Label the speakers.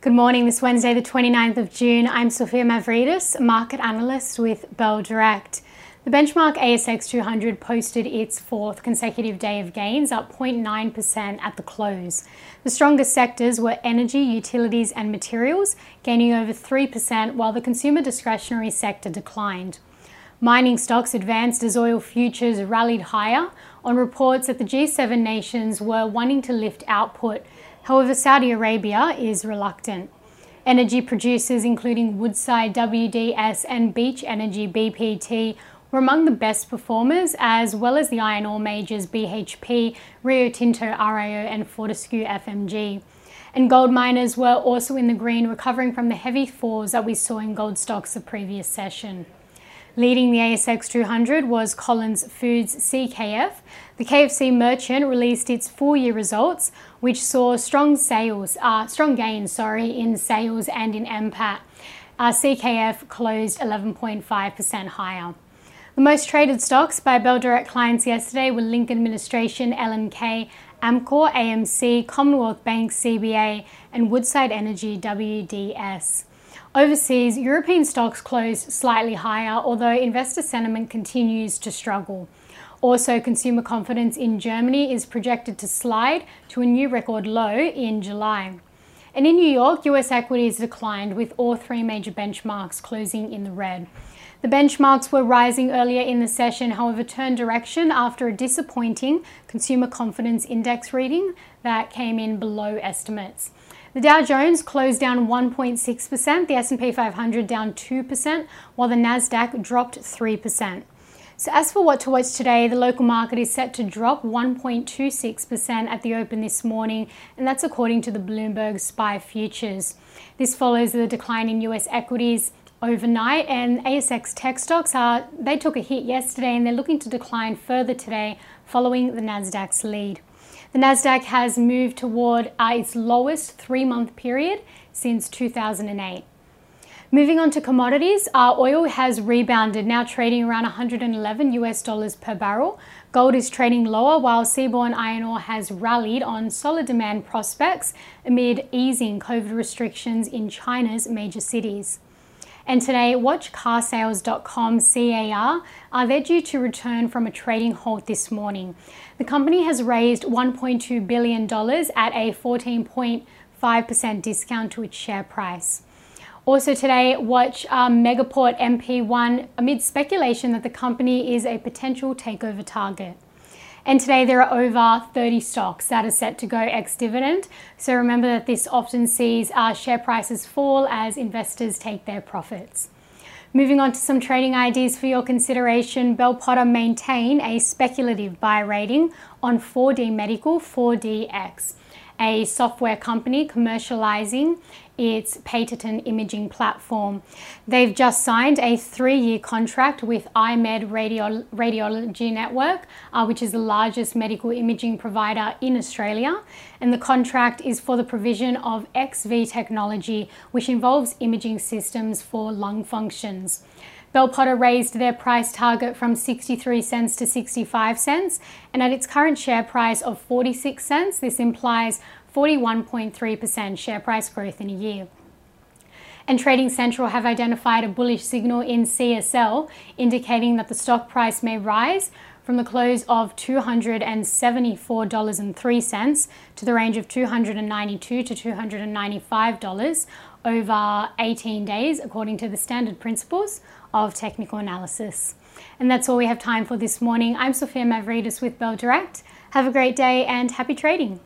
Speaker 1: Good morning, this Wednesday, the 29th of June. I'm Sophia Mavridis, market analyst with Bell Direct. The benchmark ASX 200 posted its fourth consecutive day of gains, up 0.9% at the close. The strongest sectors were energy, utilities, and materials, gaining over 3%, while the consumer discretionary sector declined. Mining stocks advanced as oil futures rallied higher on reports that the G7 nations were wanting to lift output However, Saudi Arabia is reluctant. Energy producers, including Woodside, WDS, and Beach Energy BPT, were among the best performers, as well as the iron ore majors BHP, Rio Tinto RIO, and Fortescue FMG. And gold miners were also in the green, recovering from the heavy falls that we saw in gold stocks the previous session. Leading the ASX 200 was Collins Foods CKF. The KFC merchant released its full year results, which saw strong sales, uh, strong gains, sorry, in sales and in NPAT. Uh, CKF closed 11.5% higher. The most traded stocks by Bell Direct clients yesterday were Link Administration, LNK, Amcor, AMC, Commonwealth Bank, CBA, and Woodside Energy, WDS. Overseas, European stocks closed slightly higher, although investor sentiment continues to struggle. Also, consumer confidence in Germany is projected to slide to a new record low in July. And in New York, US equities declined with all three major benchmarks closing in the red. The benchmarks were rising earlier in the session, however, turned direction after a disappointing consumer confidence index reading that came in below estimates. The Dow Jones closed down 1.6%, the S&P 500 down 2%, while the Nasdaq dropped 3%. So as for what to watch today, the local market is set to drop 1.26% at the open this morning, and that's according to the Bloomberg SPI futures. This follows the decline in US equities overnight and ASX tech stocks are they took a hit yesterday and they're looking to decline further today following the Nasdaq's lead. The Nasdaq has moved toward uh, its lowest 3-month period since 2008. Moving on to commodities, uh, oil has rebounded, now trading around 111 US dollars per barrel. Gold is trading lower, while seaborne iron ore has rallied on solid demand prospects amid easing COVID restrictions in China's major cities. And today, watchcarsales.com CAR. Uh, they're due to return from a trading halt this morning. The company has raised $1.2 billion at a 14.5% discount to its share price. Also today, watch um, Megaport MP1 amid speculation that the company is a potential takeover target. And today there are over 30 stocks that are set to go ex dividend. So remember that this often sees our share prices fall as investors take their profits. Moving on to some trading ideas for your consideration, Bell Potter maintain a speculative buy rating on 4D Medical 4DX a software company commercializing its patented imaging platform. They've just signed a three year contract with iMed Radio- Radiology Network, uh, which is the largest medical imaging provider in Australia. And the contract is for the provision of XV technology, which involves imaging systems for lung functions. Bell Potter raised their price target from 63 cents to 65 cents, and at its current share price of 46 cents, this implies 41.3% share price growth in a year. And Trading Central have identified a bullish signal in CSL, indicating that the stock price may rise from the close of $274.03 to the range of $292 to $295 over 18 days, according to the standard principles of technical analysis. And that's all we have time for this morning. I'm Sophia Mavridis with Bell Direct. Have a great day and happy trading.